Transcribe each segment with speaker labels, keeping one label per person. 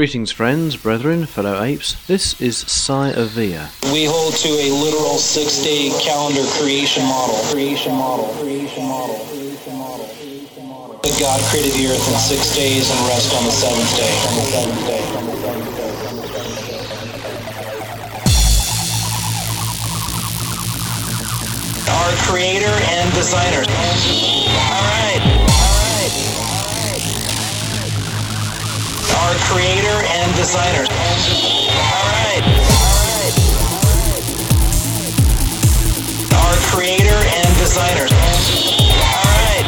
Speaker 1: Greetings, friends, brethren, fellow apes. This is Psy'Aviah.
Speaker 2: We hold to a literal six-day calendar creation model. Creation model. Creation model. Creation model. That God created the earth in six days and rest on the seventh day. On the seventh day. On the seventh day. Our creator and designer. All right. Our creator and designer. All right. Our creator and designer. All right.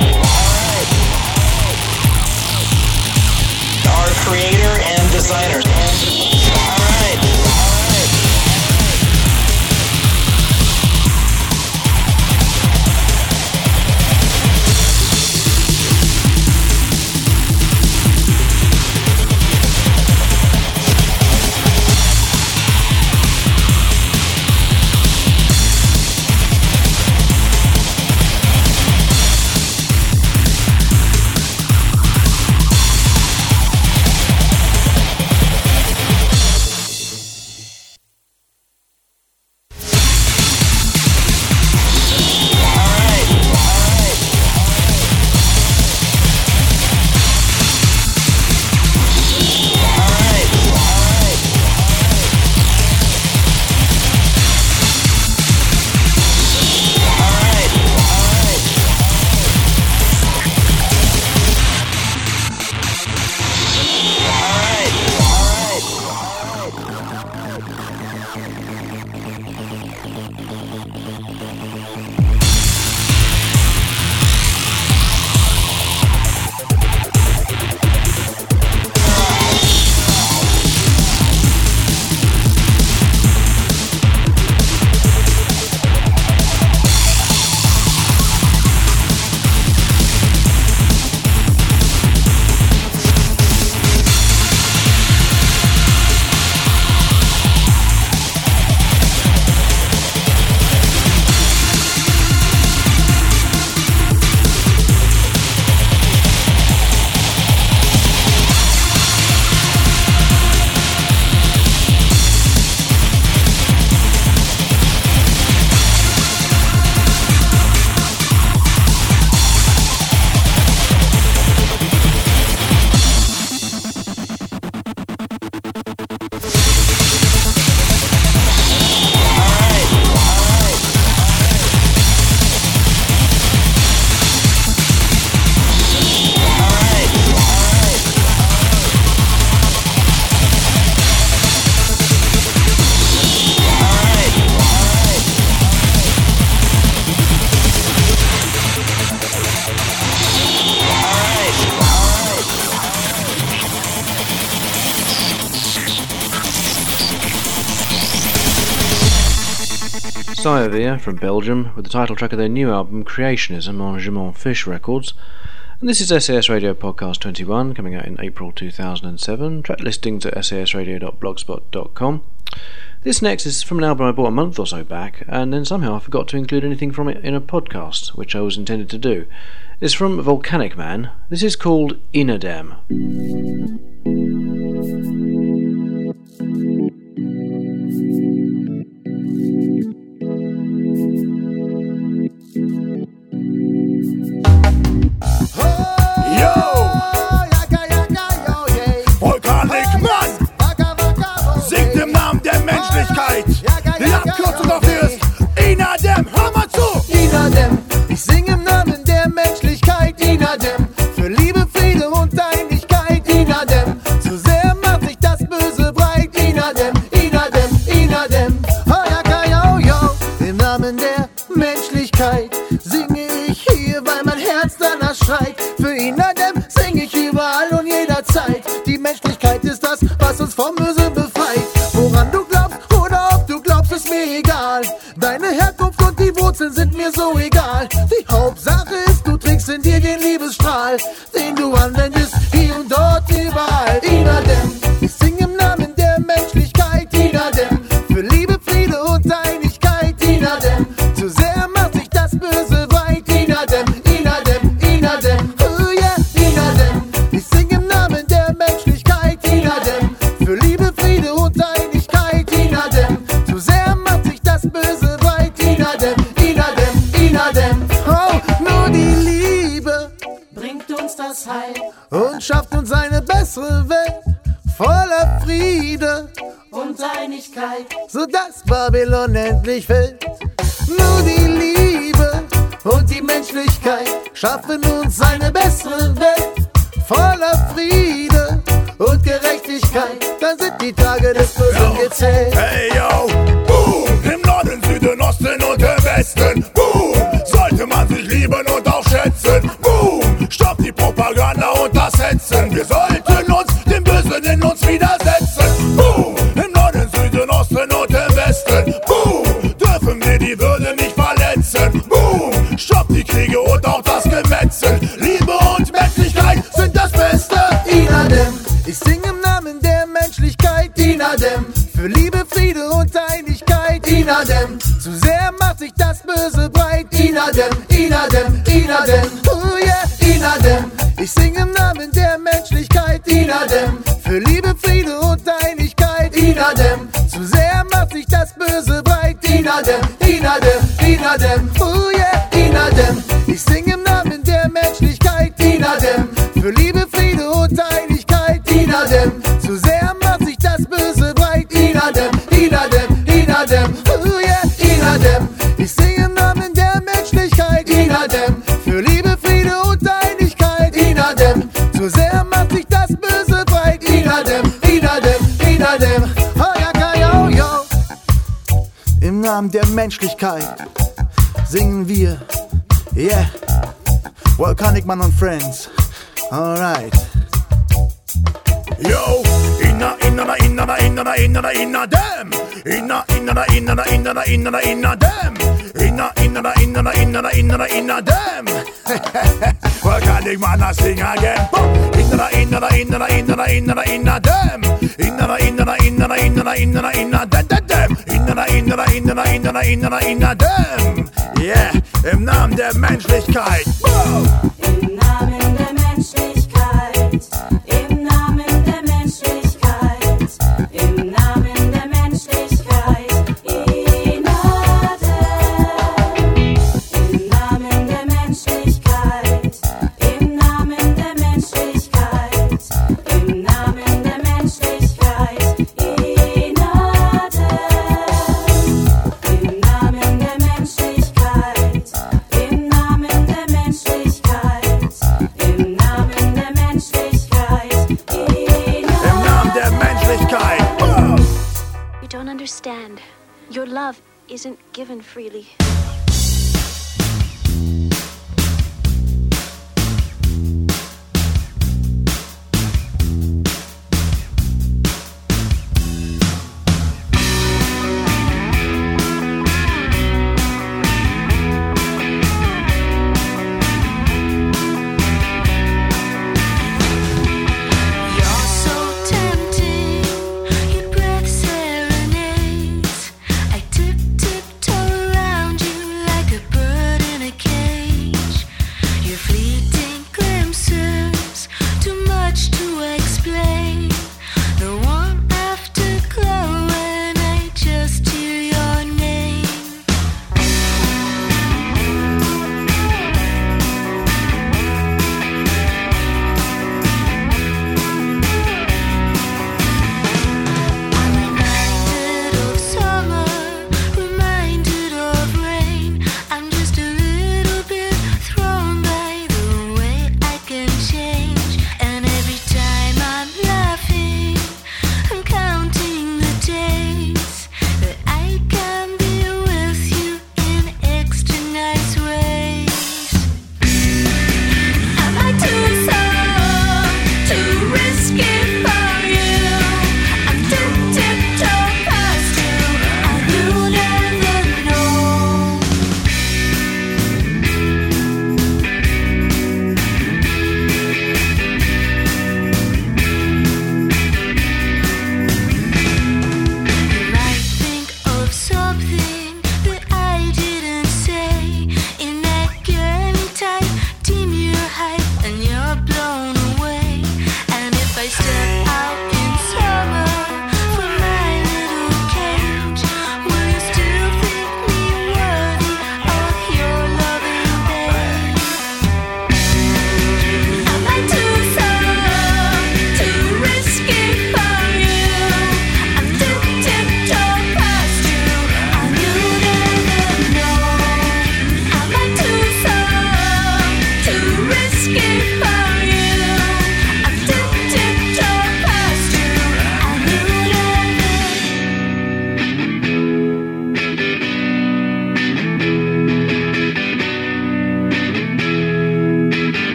Speaker 2: Our creator and designer.
Speaker 1: From Belgium with the title track of their new album Creationism on Jemon Fish Records. And this is SAS Radio Podcast 21 coming out in April 2007. Track listings at sasradio.blogspot.com. This next is from an album I bought a month or so back, and then somehow I forgot to include anything from it in a podcast, which I was intended to do. It's from VolkanikMan. This is called iNaDeM.
Speaker 3: iNaDeM,
Speaker 4: ich sing im endlich will. Menschlichkeit singen wir. Yeah, Volcanic Man and Friends. Alright.
Speaker 3: them. Inna inna inna inna inna inna inna them. Inna inna inna inna inna inna them. VolkanikMan I sing again. Inna inna inna inna inna inna them. Inna inna inna inna inna inna them them. Inna inna inna inna inna inna them. Yeah, im Namen der Menschlichkeit.
Speaker 5: Im Namen
Speaker 6: understand. Your love isn't given freely.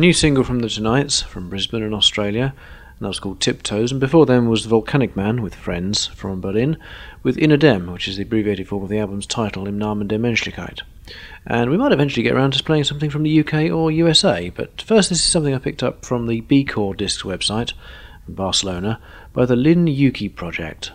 Speaker 1: New single from the Tonights from Brisbane in Australia, and that was called Tiptoes. And before them was the VolkanikMan with Friends from Berlin, with iNaDeM, which is the abbreviated form of the album's title, Im Namen der Menschlichkeit. And we might eventually get around to playing something from the UK or USA, but first this is something I picked up from the B Core Discs website in Barcelona by the Linn Youki Project.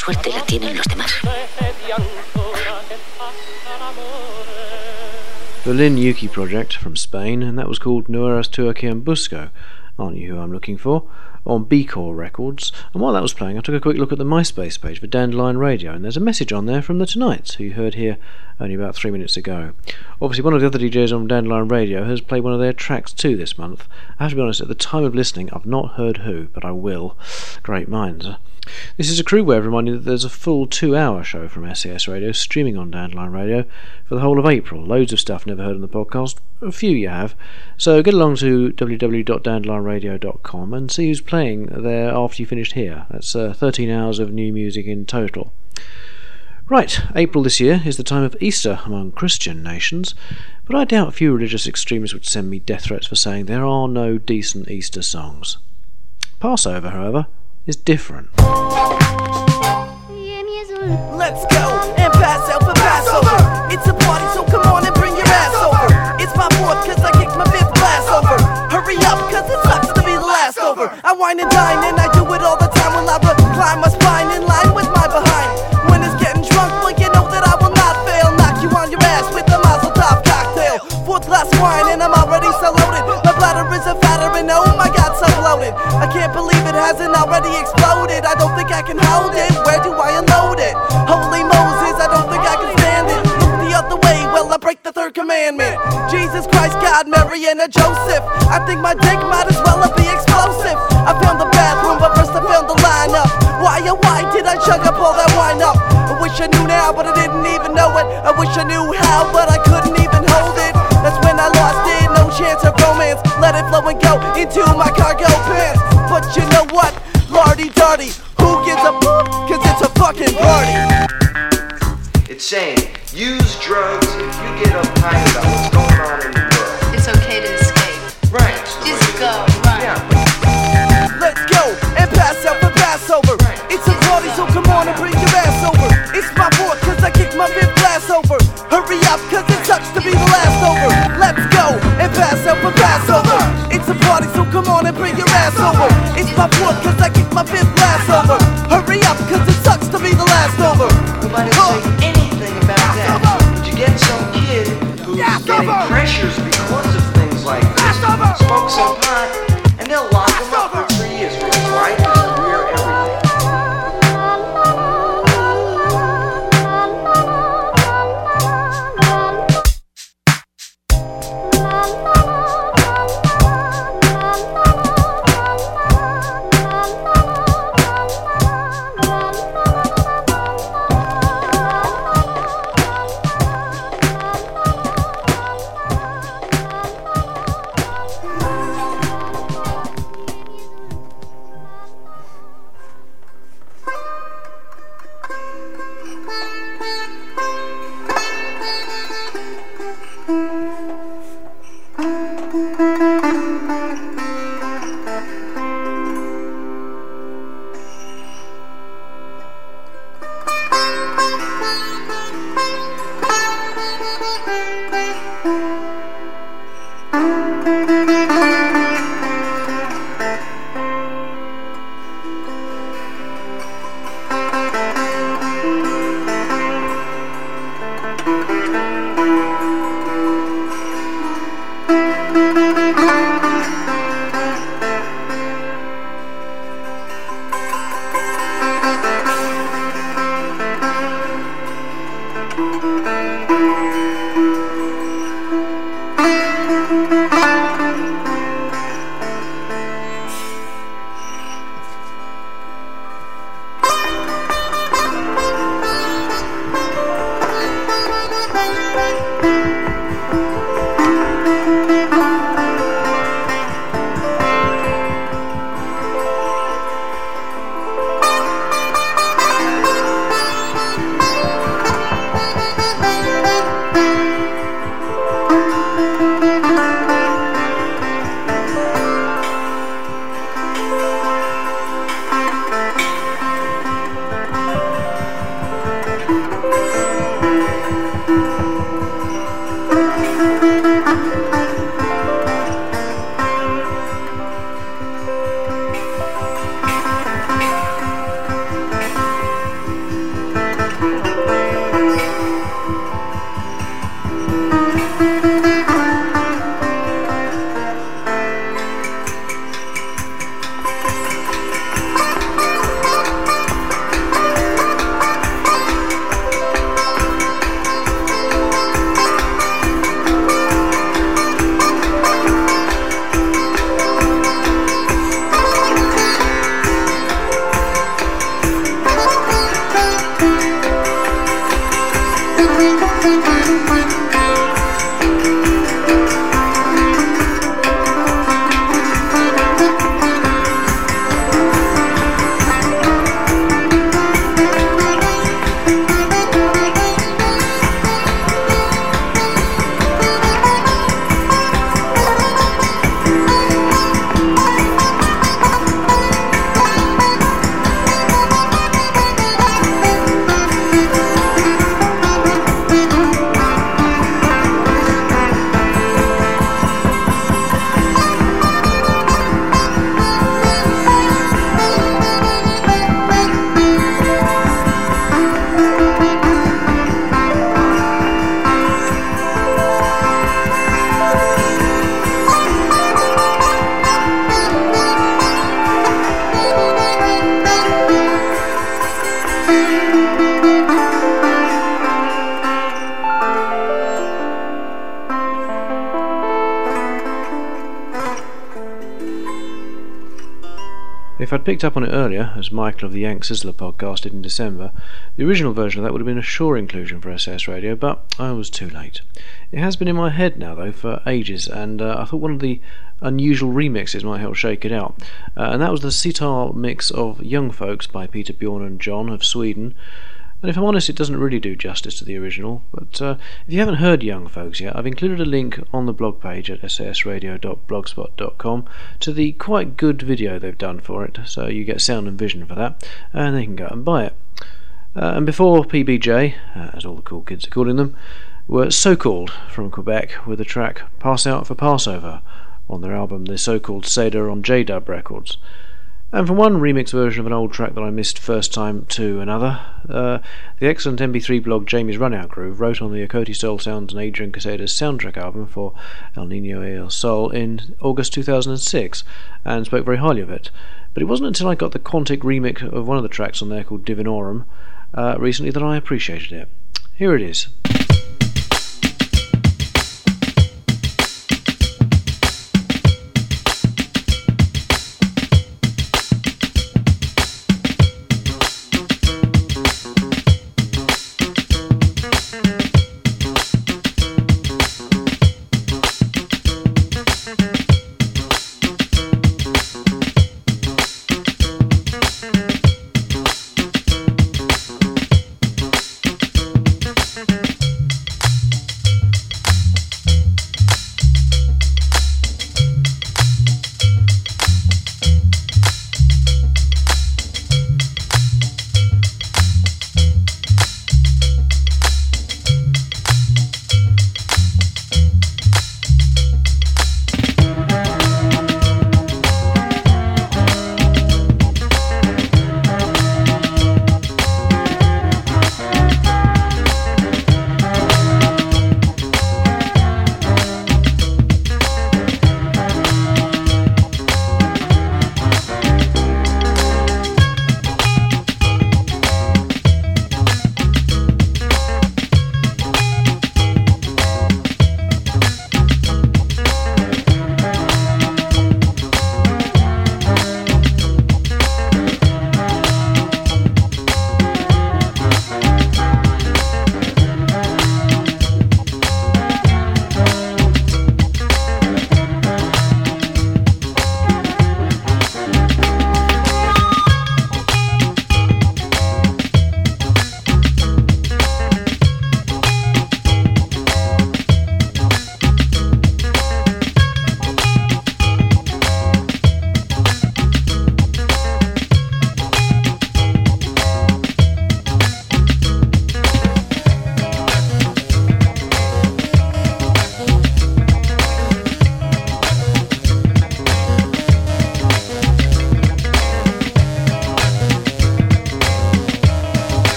Speaker 7: Suerte la tienen los demás.
Speaker 1: The Linn Youki Project from Spain, and that was called No eres tú a quien busco, aren't you who I'm looking for, on B Core Records. And while that was playing, I took a quick look at the MySpace page for Dandelion Radio, and there's a message on there from the Tonights, who you heard here only about three minutes ago. Obviously, one of the other DJs on Dandelion Radio has played one of their tracks too this month. I have to be honest, at the time of listening, I've not heard who, but I will. Great minds. This is a of reminding you that there's a full two hour show from SAS Radio streaming on Dandelion Radio for the whole of April. Loads of stuff never heard on the podcast, a few you have. So get along to www.dandelionradio.com and see who's playing there after you finished here. That's uh, 13 hours of new music in total. Right, April this year is the time of Easter among Christian nations, but I doubt few religious extremists would send me death threats for saying there are no decent Easter songs. Passover, however, is different.
Speaker 5: Let's go and pass out for Passover. It's a party, so come on and bring your ass over. It's my fourth, cause I kicked my fifth glass over. Hurry up, cause it sucks to be the last over. I wine and dine, and I do it all the time while I recline my glass wine, and I'm already so loaded. My bladder is a fatter, and oh my god, so bloated. I can't believe it hasn't already exploded. I don't think I can hold it. Where do I unload it? Holy Moses, I don't think I can stand it. Look the other way, well, I break the third commandment. Jesus Christ, God, Mary, and a Joseph. I think my dick might as well be explosive. I found the bathroom, but first I found the lineup. Why, oh, why did I chug up all that wine up? I wish I knew now, but I didn't even know it. I wish I knew how, but I couldn't into my cargo pants. But you know what? Lardy darty, who gives a poop? Cause it's a fucking party.
Speaker 8: It's saying use drugs if you get uptight about what's going on in the world.
Speaker 9: It's okay to escape.
Speaker 8: Right.
Speaker 9: Just go, run.
Speaker 8: Yeah.
Speaker 5: Let's go and pass out for Passover. It's a party, so come on and bring your ass over. It's my fourth, cause I kicked my fifth glass over. Hurry up, cause it sucks to be the last over. Let's go and pass out for Passover. It's my fourth,
Speaker 1: picked up on it earlier, as Michael of the Yank Sizzler podcast did in December, the original version of that would have been a sure inclusion for SAS Radio, but I was too late. It has been in my head now, though, for ages, and uh, I thought one of the unusual remixes might help shake it out. Uh, and that was the sitar mix of Young Folks by Peter Bjorn and John of Sweden. And if I'm honest, it doesn't really do justice to the original. But uh, if you haven't heard Young Folks yet, I've included a link on the blog page at sasradio.blogspot.com to the quite good video they've done for it, so you get sound and vision for that, and they can go and buy it. Uh, and before PBJ, uh, as all the cool kids are calling them, were SoCalled from Quebec with the track Pass Out for Passover on their album The SoCalled Seder on JDub Records. And from one remix version of an old track that I missed first time to another, uh, the excellent MP3 blog Jamie's Runout Groove wrote on the Ocote Soul Sounds and Adrian Quesada's soundtrack album for El Nino El Sol in August 2006 and spoke very highly of it. But it wasn't until I got the Quantic remix of one of the tracks on there called Divinorum uh, recently that I appreciated it. Here it is.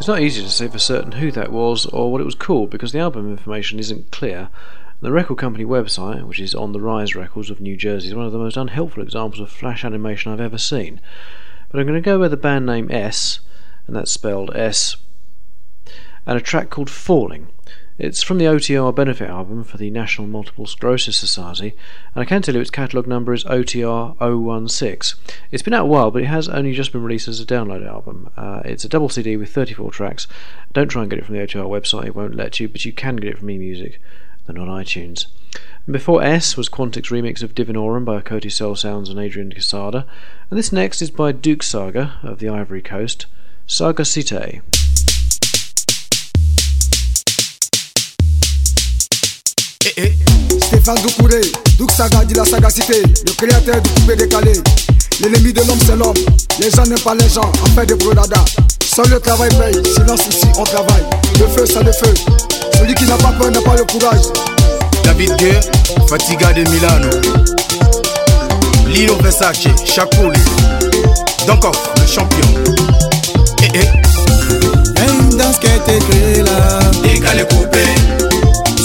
Speaker 5: It's
Speaker 1: not easy to say for certain who that was or what it was called because the album information isn't clear. The record company website, which is on the Rise Records of New Jersey, is one of the most unhelpful examples of flash animation I've ever seen. But I'm going to go with the band name S, and that's spelled S, and a track called Falling. It's from the OTR benefit album for the National Multiple Sclerosis Society, and I can tell you its catalogue number is OTR 016. It's been out a while, but it has only just been released as a download album. Uh, it's a double CD with 34 tracks. Don't try and get it from the OTR website, it won't let you, but you can get it from eMusic, then on iTunes. And before S was Quantic's remix of Divinorum by Ocote Soul Sounds and Adrian Quesada, and this next is by Douk Saga of the Ivory Coast, Saga Cité.
Speaker 3: Eh, eh. Stéphane Doucouré, Douk Saga dit la sagacité, le créateur du coupé décalé. L'ennemi de l'homme c'est l'homme, les gens n'aiment pas les gens, en fait de brodada. Seul le travail paye, silence ici on travaille. Le feu c'est le feu, celui qui n'a pas peur n'a pas le courage.
Speaker 10: David Guerre, Fatiga de Milano. Lilo Versace, Chakuli. Dankoff, le champion. Eh eh.
Speaker 11: Une danse qui a été créée là,
Speaker 10: Décalé coupé,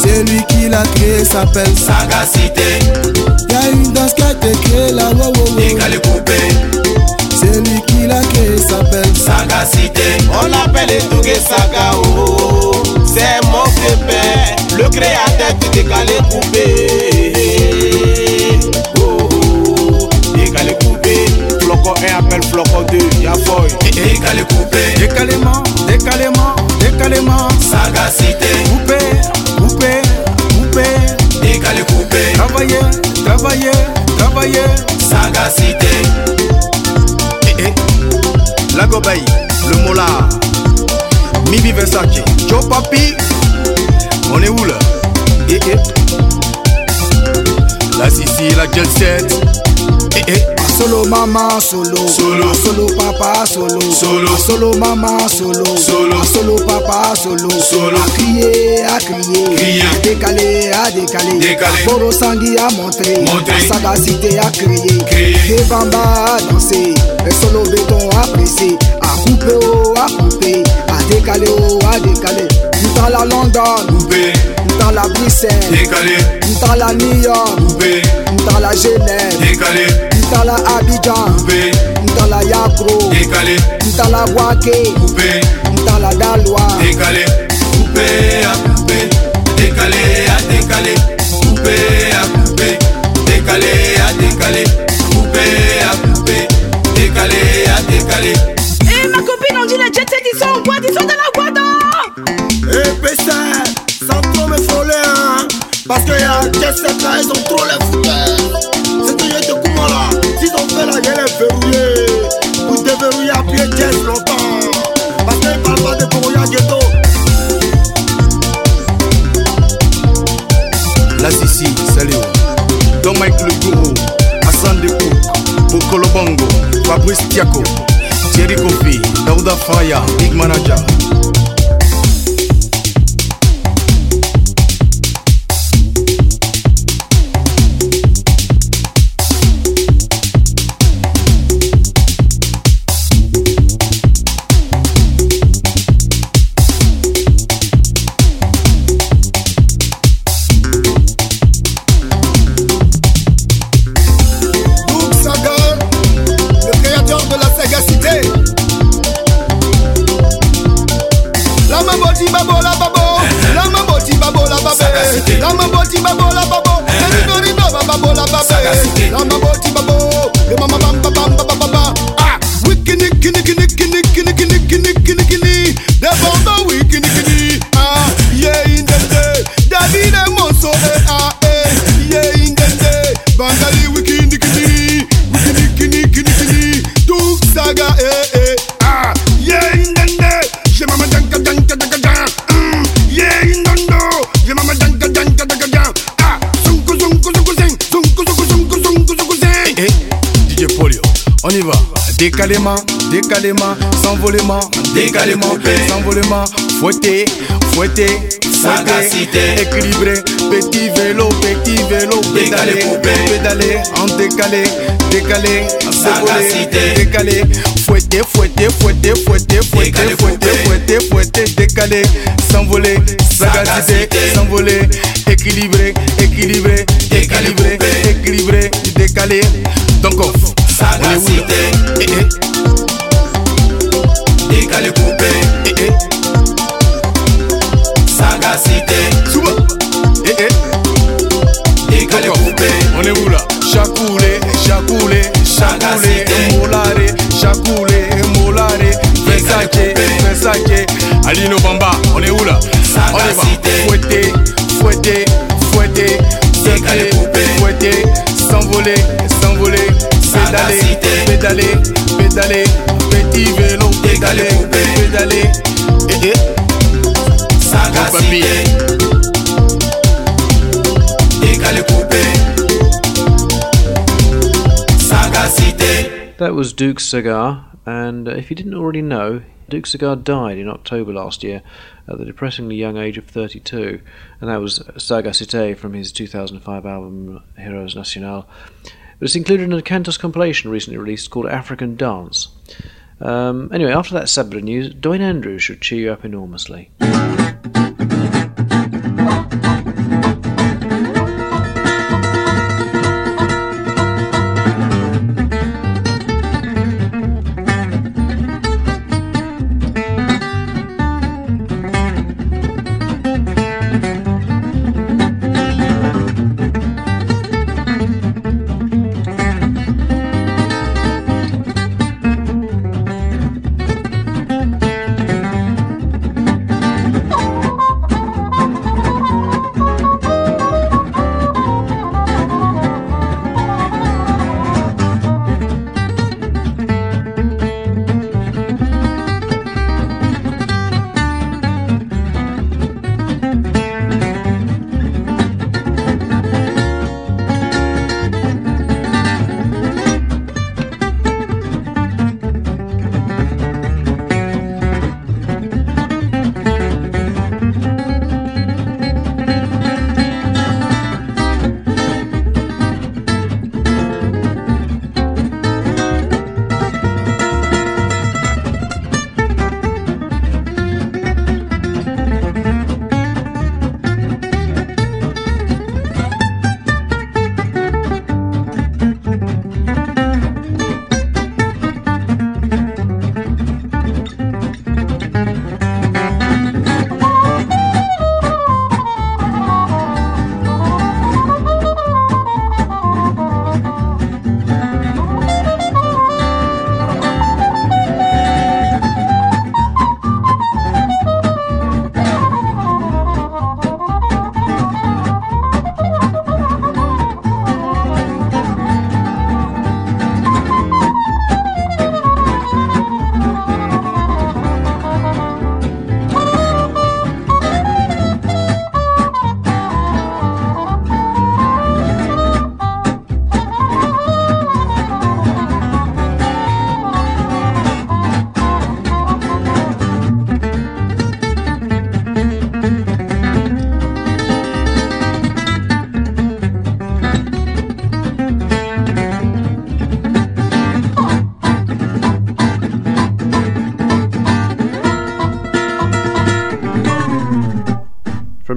Speaker 11: c'est lui qui l'a créée, s'appelle
Speaker 10: sagacité.
Speaker 11: Y'a une danse qui a été créée là, wow, wow, wow.
Speaker 10: Décalé coupé,
Speaker 11: c'est lui qui l'a créée, s'appelle
Speaker 10: sagacité.
Speaker 12: On l'appelle Etouge Saga, oh, c'est mon pépère, le créateur du décalé coupé. Oh, oh, décalé coupé, Flocon 1 appelle Flocon 2, y'a Foy.
Speaker 10: Décalé coupé,
Speaker 11: Décalément, décalément, décalément,
Speaker 10: sagacité.
Speaker 11: coupé, coupé, Travailler, travailler, travailler.
Speaker 10: sagacité. Eh eh. La Gobaï, le Mola. Mimi Versace, Joe Papi. On est où là Eh eh. La Sissi, la Jet Set. Eh eh.
Speaker 11: Solo maman solo,
Speaker 10: Solo.
Speaker 11: solo papa solo,
Speaker 10: Solo.
Speaker 11: solo maman solo,
Speaker 10: Solo.
Speaker 11: solo papa solo,
Speaker 10: Solo.
Speaker 11: à crier, à crier,
Speaker 10: Crier.
Speaker 11: à décaler, à décaler,
Speaker 10: Décaler.
Speaker 11: Boro Sangui à montrer,
Speaker 10: Montrer.
Speaker 11: la sagacité à crier,
Speaker 10: Crier.
Speaker 11: et Bamba à danser, et solo béton à presser, à couper oh, à couper, à décaler oh, à décaler, dans la London, dans la Bruxelles,
Speaker 10: décalé,
Speaker 11: dans la New York, dans la Genève,
Speaker 10: décalé,
Speaker 11: dans la Abidjan,
Speaker 10: coupé,
Speaker 11: dans la Yakro,
Speaker 10: décalé,
Speaker 11: dans la Boaké,
Speaker 10: coupé,
Speaker 11: dans la Dalois,
Speaker 10: décalé, coupé, à coupé, décalé, à décalé, à à décalé,
Speaker 12: Parce que y'a sept là, ils ont trop les fouteurs C'est que j'ai de comment là S'ils ont fait là, j'ai les verrouillés Vous déverrouillez à pied jazz longtemps Parce qu'ils parlent pas de Koroya Ghetto
Speaker 10: La Sissi, salut. Don Mike Le Gourou, Hassan Dekou, Bokolo Bongo, Fabrice Tiako, Thierry Kofi, Daouda Faya, Big Manager. Décalément, décalément, s'envolement, décalément,
Speaker 12: coupé.
Speaker 10: s'envolement, fouetté, fouetté,
Speaker 12: Sagacité.
Speaker 10: équilibré, petit vélo, petit vélo, pédalé, pédalé, en décalé, décalé,
Speaker 12: Sagacité.
Speaker 10: décalé, fouetté, fouetté, fouetté, fouetté, fouetté, fouetté, fouetté, fouetté, décalé, s'envoler, sagacité, s'envoler, équilibré, équilibré,
Speaker 12: Décalé,
Speaker 10: équilibré, décalé. Donc off.
Speaker 12: Sagacité.
Speaker 10: Eh eh,
Speaker 12: Décalé coupé
Speaker 10: eh eh,
Speaker 12: Sagacité
Speaker 10: Souba. Eh eh,
Speaker 12: Décalé coupé
Speaker 10: On est où là? Chacoulé, chacoulé, chacoulé, chacoulé, molare, Versace,
Speaker 12: coupé.
Speaker 10: Versace, Alino Bamba. On est où là? On est
Speaker 12: Sagacité.
Speaker 10: Fouetté, fouetté, fouetté,
Speaker 12: Décalé,
Speaker 10: secret,
Speaker 12: coupé.
Speaker 10: fouetté, s'envoler, pédaler, pédaler, pédaler, petit vélo, pédaler, pédaler. Eh eh.
Speaker 12: Sagacité Décalé coupé Sagacité
Speaker 1: That was Douk Saga, and uh, if you didn't already know, Douk Saga died in October last year at the depressingly young age of 32, and that was Saga Cité from his 2005 album Heroes Nacional. It's included in a Cantos compilation recently released called African Dance. Um, anyway, after that of news, Duane Andrews should cheer you up enormously.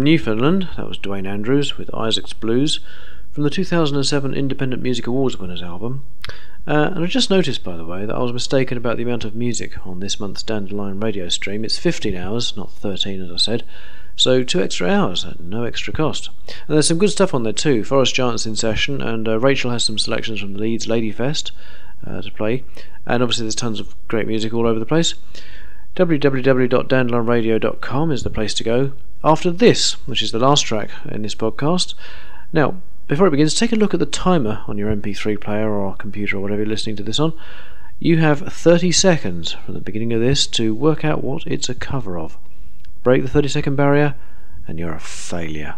Speaker 1: Newfoundland, that was Duane Andrews with Isaac's Blues from the 2007 Independent Music Awards winners album. Uh, and I just noticed, by the way, that I was mistaken about the amount of music on this month's Dandelion radio stream. It's 15 hours, not 13 as I said. So two extra hours at no extra cost. And there's some good stuff on there too. Forest Giants in session, and uh, Rachel has some selections from Leeds Ladyfest uh, to play. And obviously there's tons of great music all over the place www.dandelionradio.com is the place to go after this, which is the last track in this podcast. Now, before it begins, take a look at the timer on your MP3 player or computer or whatever you're listening to this on. You have 30 seconds from the beginning of this to work out what it's a cover of. Break the 30 second barrier, and you're a failure.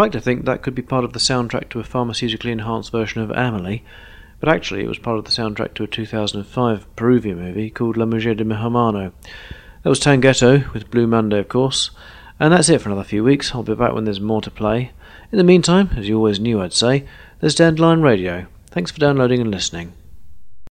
Speaker 1: Like to think that could be part of the soundtrack to a pharmaceutically enhanced version of Amelie, but actually it was part of the soundtrack to a 2005 Peruvian movie called La Mujer de mi Hermano. That was Tanghetto with Blue Monday, of course. And that's it for another few weeks. I'll be back when there's more to play. In the meantime, as you always knew I'd say, there's Dandelion Radio. Thanks for downloading and listening.